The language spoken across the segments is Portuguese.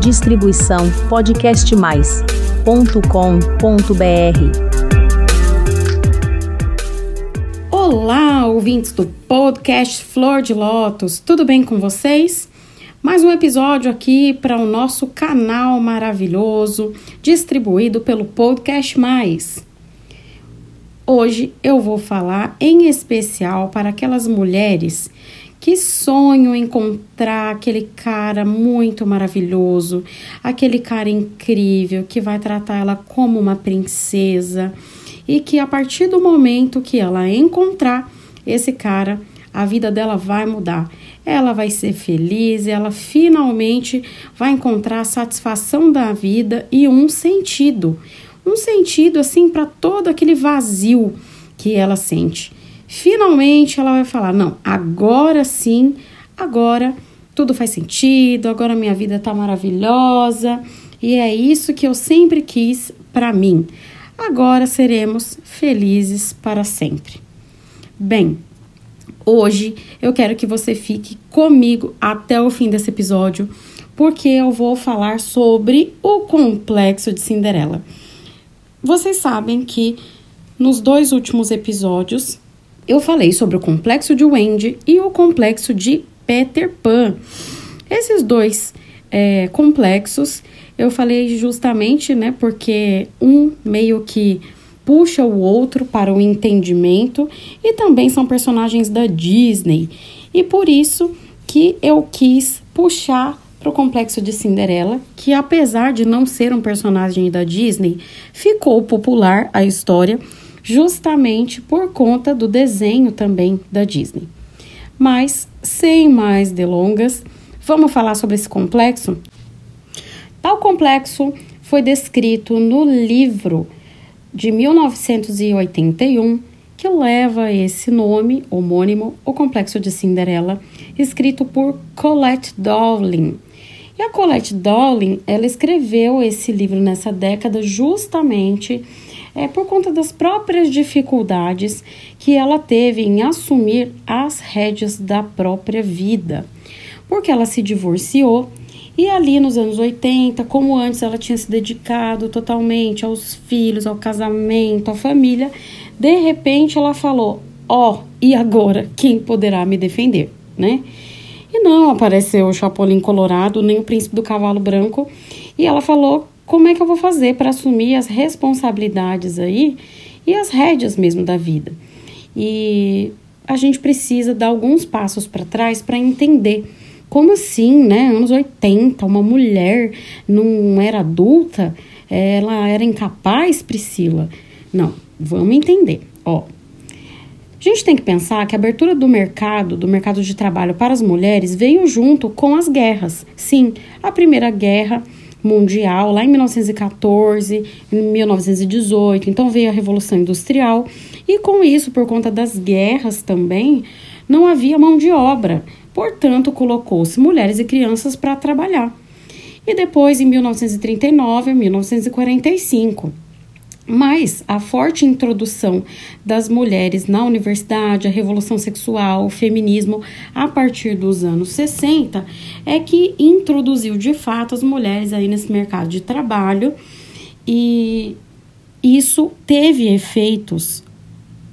Distribuição podcastmais.com.br. Olá, ouvintes do podcast Flor de Lótus, tudo bem com vocês? Mais um episódio aqui para o nosso canal maravilhoso, distribuído pelo Podcast Mais. Hoje eu vou falar em especial para aquelas mulheres que sonham encontrar aquele cara muito maravilhoso, aquele cara incrível que vai tratar ela como uma princesa e que a partir do momento que ela encontrar esse cara, a vida dela vai mudar. Ela vai ser feliz, ela finalmente vai encontrar a satisfação da vida e um sentido. Um sentido assim para todo aquele vazio que ela sente. Finalmente ela vai falar: não, agora sim, agora tudo faz sentido, agora minha vida tá maravilhosa e é isso que eu sempre quis para mim. Agora seremos felizes para sempre. Bem, hoje eu quero que você fique comigo até o fim desse episódio, porque eu vou falar sobre o complexo de Cinderela. Vocês sabem que nos dois últimos episódios eu falei sobre o complexo de Wendy e o complexo de Peter Pan. Esses dois é, complexos eu falei justamente, né, porque um meio que puxa o outro para o entendimento e também são personagens da Disney. E por isso que eu quis puxar para o complexo de Cinderela, que apesar de não ser um personagem da Disney, ficou popular a história justamente por conta do desenho também da Disney. Mas, sem mais delongas, vamos falar sobre esse complexo? Tal complexo foi descrito no livro de 1981 que leva esse nome homônimo, O Complexo de Cinderela, escrito por Colette Dowling. E a Colette Dowling, ela escreveu esse livro nessa década justamente é por conta das próprias dificuldades que ela teve em assumir as rédeas da própria vida. Porque ela se divorciou e ali nos anos 80, como antes ela tinha se dedicado totalmente aos filhos, ao casamento, à família, de repente ela falou: Ó, oh, e agora quem poderá me defender, né? E não apareceu o Chapolin Colorado, nem o Príncipe do Cavalo Branco, e ela falou como é que eu vou fazer para assumir as responsabilidades aí e as rédeas mesmo da vida. E a gente precisa dar alguns passos para trás para entender como assim, né? Anos 80, uma mulher não era adulta, ela era incapaz, Priscila? Não, vamos entender. Ó, a gente tem que pensar que a abertura do mercado, do mercado de trabalho para as mulheres, veio junto com as guerras. Sim, a Primeira Guerra mundial lá em 1914, em 1918. Então veio a Revolução Industrial e com isso, por conta das guerras também, não havia mão de obra. Portanto, colocou-se mulheres e crianças para trabalhar. E depois, em 1939 1945, mas a forte introdução das mulheres na universidade, a revolução sexual, o feminismo a partir dos anos 60 é que introduziu de fato as mulheres aí nesse mercado de trabalho. E isso teve efeitos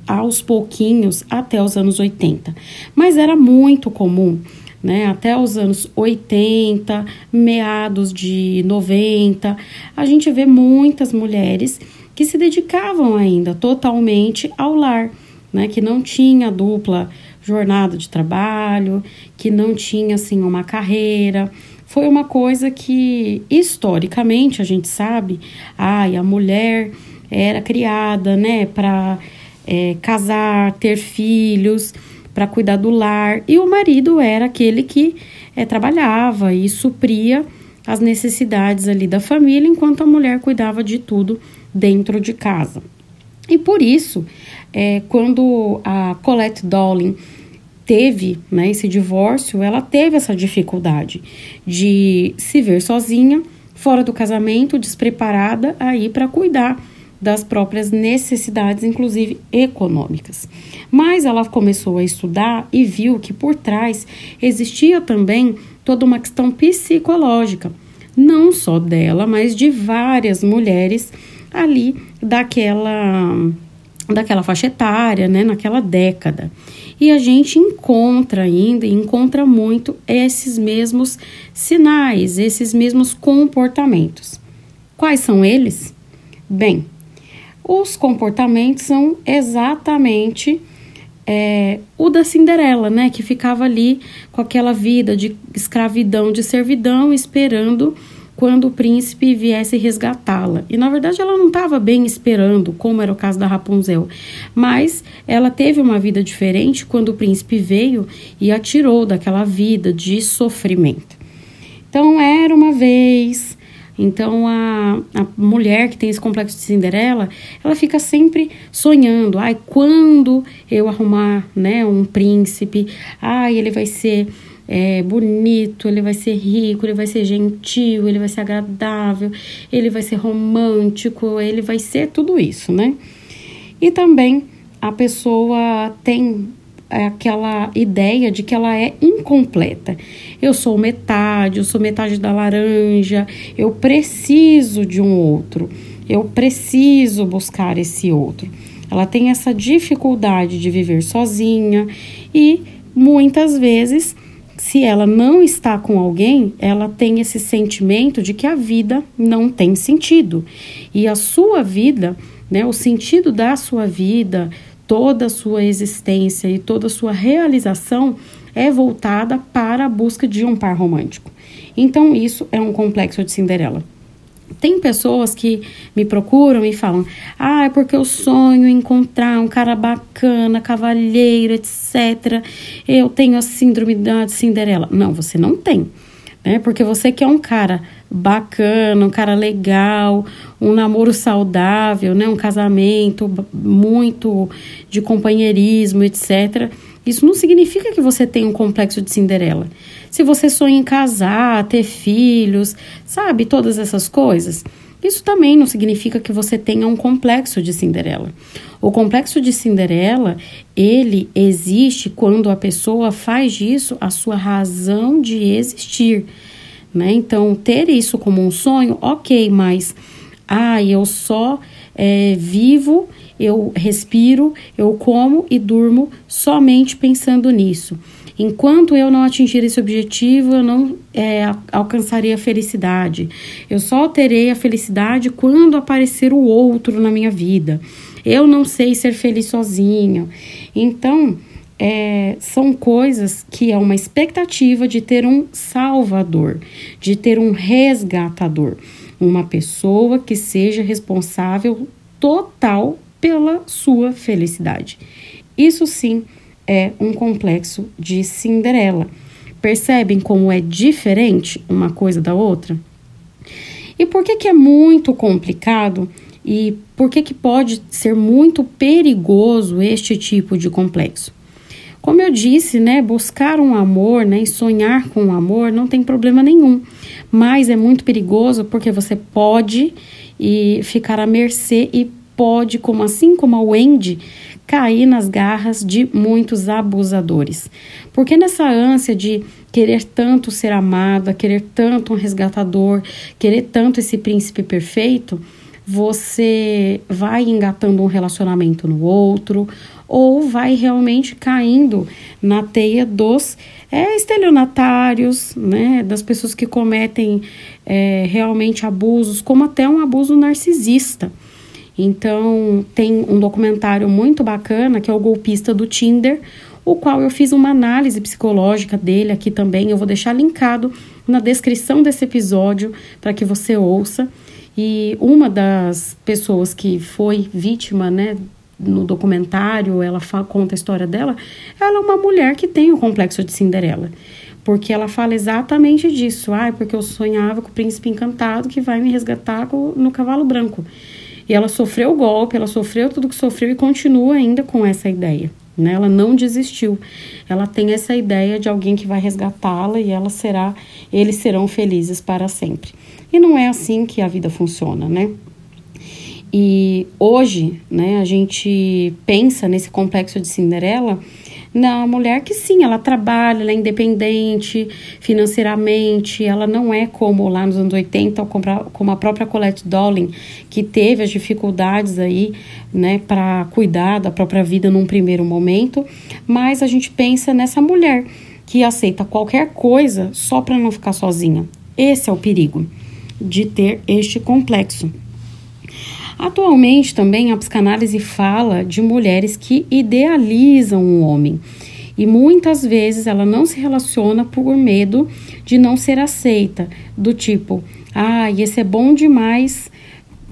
aos pouquinhos até os anos 80, mas era muito comum né, até os anos 80, meados de 90, a gente vê muitas mulheres que se dedicavam ainda totalmente ao lar, né, que não tinha dupla jornada de trabalho, que não tinha assim uma carreira. Foi uma coisa que historicamente a gente sabe, ai, a mulher era criada, né, para é, casar, ter filhos, para cuidar do lar, e o marido era aquele que é, trabalhava e supria as necessidades ali da família, enquanto a mulher cuidava de tudo dentro de casa. E por isso, é, quando a Colette Dowling teve né, esse divórcio, ela teve essa dificuldade de se ver sozinha, fora do casamento, despreparada aí para cuidar das próprias necessidades, inclusive econômicas. Mas ela começou a estudar e viu que por trás existia também toda uma questão psicológica não só dela, mas de várias mulheres ali daquela daquela faixa etária, né, naquela década. E a gente encontra ainda, encontra muito esses mesmos sinais, esses mesmos comportamentos. Quais são eles? Bem, os comportamentos são exatamente é, o da Cinderela, né, que ficava ali com aquela vida de escravidão, de servidão, esperando quando o príncipe viesse resgatá-la. E na verdade ela não estava bem esperando, como era o caso da Rapunzel, mas ela teve uma vida diferente quando o príncipe veio e a tirou daquela vida de sofrimento. Então era uma vez. Então a, a mulher que tem esse complexo de Cinderela, ela fica sempre sonhando, ai, quando eu arrumar, né, um príncipe, ai, ele vai ser é, bonito, ele vai ser rico, ele vai ser gentil, ele vai ser agradável, ele vai ser romântico, ele vai ser tudo isso, né? E também a pessoa tem aquela ideia de que ela é incompleta. Eu sou metade, eu sou metade da laranja, eu preciso de um outro, eu preciso buscar esse outro. Ela tem essa dificuldade de viver sozinha e muitas vezes se ela não está com alguém, ela tem esse sentimento de que a vida não tem sentido. E a sua vida, né, o sentido da sua vida, toda a sua existência e toda a sua realização é voltada para a busca de um par romântico. Então, isso é um complexo de Cinderela. Tem pessoas que me procuram e falam: Ah, é porque eu sonho encontrar um cara bacana, cavalheiro, etc. Eu tenho a síndrome da Cinderela. Não, você não tem. Né? Porque você quer um cara bacana, um cara legal, um namoro saudável, né? um casamento muito de companheirismo, etc. Isso não significa que você tem um complexo de Cinderela. Se você sonha em casar, ter filhos, sabe, todas essas coisas, isso também não significa que você tenha um complexo de Cinderela. O complexo de Cinderela, ele existe quando a pessoa faz disso a sua razão de existir, né? Então, ter isso como um sonho, ok, mas ah, eu só é, vivo eu respiro, eu como e durmo somente pensando nisso. Enquanto eu não atingir esse objetivo, eu não é, alcançarei a felicidade. Eu só terei a felicidade quando aparecer o outro na minha vida. Eu não sei ser feliz sozinho. Então, é, são coisas que é uma expectativa de ter um salvador, de ter um resgatador, uma pessoa que seja responsável total pela sua felicidade. Isso sim é um complexo de Cinderela. Percebem como é diferente uma coisa da outra? E por que, que é muito complicado e por que, que pode ser muito perigoso este tipo de complexo? Como eu disse, né, buscar um amor, né, e sonhar com um amor não tem problema nenhum, mas é muito perigoso porque você pode e ficar à mercê e pode, como assim como a Wendy, cair nas garras de muitos abusadores. Porque nessa ânsia de querer tanto ser amada, querer tanto um resgatador, querer tanto esse príncipe perfeito, você vai engatando um relacionamento no outro ou vai realmente caindo na teia dos é, estelionatários, né, das pessoas que cometem é, realmente abusos, como até um abuso narcisista. Então, tem um documentário muito bacana que é o Golpista do Tinder, o qual eu fiz uma análise psicológica dele aqui também. Eu vou deixar linkado na descrição desse episódio para que você ouça. E uma das pessoas que foi vítima, né, no documentário, ela fala, conta a história dela, ela é uma mulher que tem o complexo de Cinderela. Porque ela fala exatamente disso. Ah, porque eu sonhava com o príncipe encantado que vai me resgatar no cavalo branco. E ela sofreu o golpe, ela sofreu tudo que sofreu e continua ainda com essa ideia. Né? Ela não desistiu. Ela tem essa ideia de alguém que vai resgatá-la e ela será, eles serão felizes para sempre. E não é assim que a vida funciona, né? E hoje, né, a gente pensa nesse complexo de Cinderela Não, a mulher que sim, ela trabalha, ela é independente financeiramente, ela não é como lá nos anos 80, como a própria Colette Dolling, que teve as dificuldades aí, né, para cuidar da própria vida num primeiro momento, mas a gente pensa nessa mulher que aceita qualquer coisa só para não ficar sozinha. Esse é o perigo de ter este complexo. Atualmente também a psicanálise fala de mulheres que idealizam um homem. E muitas vezes ela não se relaciona por medo de não ser aceita, do tipo, ah, esse é bom demais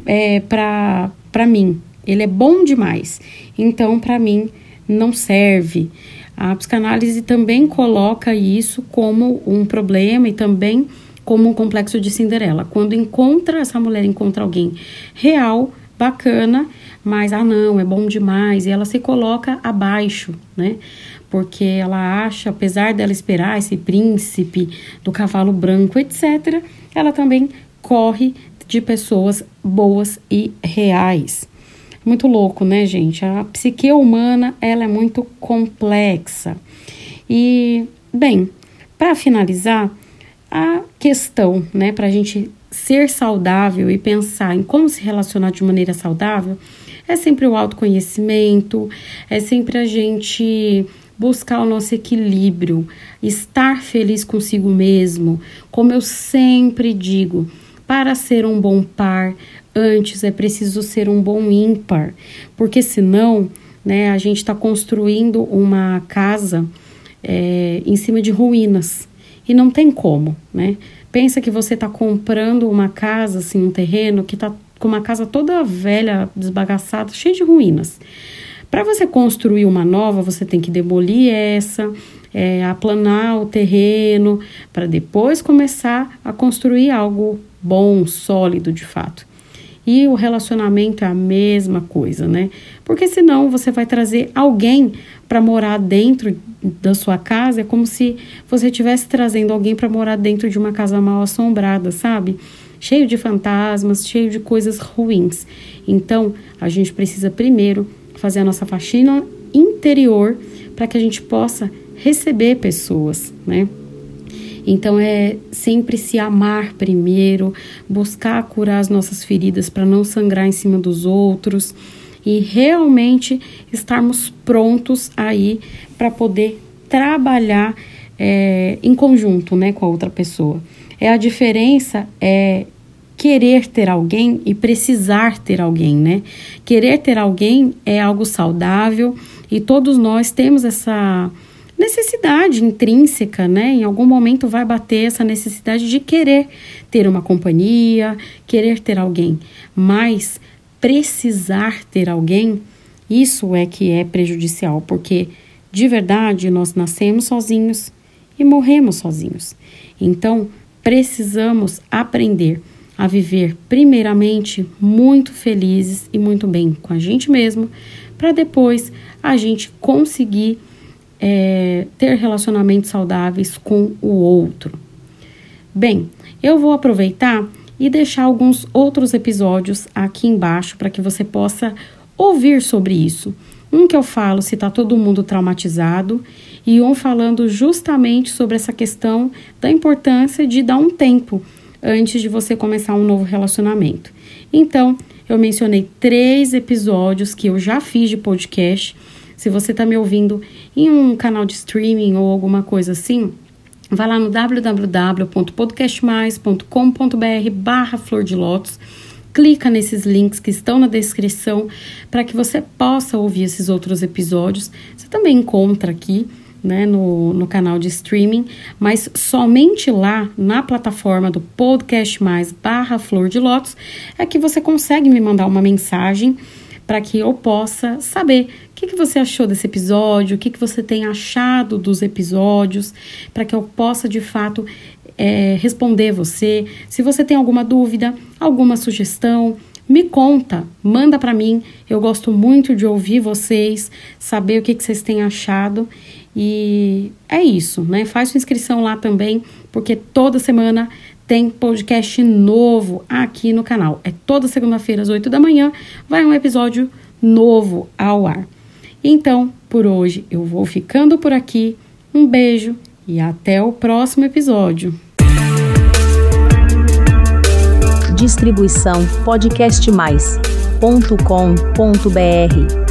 é, para mim, ele é bom demais, então para mim não serve. A psicanálise também coloca isso como um problema e também como um complexo de Cinderela. Quando encontra, essa mulher encontra alguém real, bacana, mas ah não, é bom demais, e ela se coloca abaixo, né? Porque ela acha, apesar dela esperar esse príncipe do cavalo branco, etc., ela também corre de pessoas boas e reais. Muito louco, né, gente? A psique humana, ela é muito complexa. E, bem, para finalizar, a questão, né, para a gente ser saudável e pensar em como se relacionar de maneira saudável, é sempre o autoconhecimento, é sempre a gente buscar o nosso equilíbrio, estar feliz consigo mesmo. Como eu sempre digo, para ser um bom par, antes é preciso ser um bom ímpar, porque senão, né, a gente está construindo uma casa é, em cima de ruínas e não tem como, né? Pensa que você está comprando uma casa, assim, um terreno que está com uma casa toda velha, desbagaçada, cheia de ruínas. Para você construir uma nova, você tem que demolir essa, é, aplanar o terreno, para depois começar a construir algo bom, sólido de fato. E o relacionamento é a mesma coisa, né? Porque senão você vai trazer alguém para morar dentro da sua casa, é como se você estivesse trazendo alguém para morar dentro de uma casa mal assombrada, sabe? Cheio de fantasmas, cheio de coisas ruins. Então, a gente precisa primeiro fazer a nossa faxina interior para que a gente possa receber pessoas, né? Então é sempre se amar primeiro, buscar curar as nossas feridas para não sangrar em cima dos outros e realmente estarmos prontos aí para poder trabalhar é, em conjunto, né, com a outra pessoa. É a diferença é querer ter alguém e precisar ter alguém, né? Querer ter alguém é algo saudável e todos nós temos essa necessidade intrínseca, né? Em algum momento vai bater essa necessidade de querer ter uma companhia, querer ter alguém, mas precisar ter alguém, isso é que é prejudicial, porque de verdade nós nascemos sozinhos e morremos sozinhos. Então, precisamos aprender a viver primeiramente muito felizes e muito bem com a gente mesmo, para depois a gente conseguir é, ter relacionamentos saudáveis com o outro. Bem, eu vou aproveitar e deixar alguns outros episódios aqui embaixo para que você possa ouvir sobre isso. Um que eu falo se está todo mundo traumatizado e um falando justamente sobre essa questão da importância de dar um tempo antes de você começar um novo relacionamento. Então, eu mencionei três episódios que eu já fiz de podcast se você está me ouvindo em um canal de streaming ou alguma coisa assim, vá lá no www.podcastmais.com.br barra flor de lótus, clica nesses links que estão na descrição para que você possa ouvir esses outros episódios. Você também encontra aqui né, no, no canal de streaming, mas somente lá na plataforma do Podcast Mais barra Flor de Lótus é que você consegue me mandar uma mensagem para que eu possa saber o que, que você achou desse episódio, o que, que você tem achado dos episódios, para que eu possa de fato é, responder você. Se você tem alguma dúvida, alguma sugestão, me conta, manda para mim. Eu gosto muito de ouvir vocês, saber o que, que vocês têm achado. E é isso, né? Faz sua inscrição lá também, porque toda semana tem podcast novo aqui no canal. É toda segunda-feira às 8 da manhã, vai um episódio novo ao ar. Então, por hoje eu vou ficando por aqui. Um beijo e até o próximo episódio. Distribuição podcast mais ponto com ponto br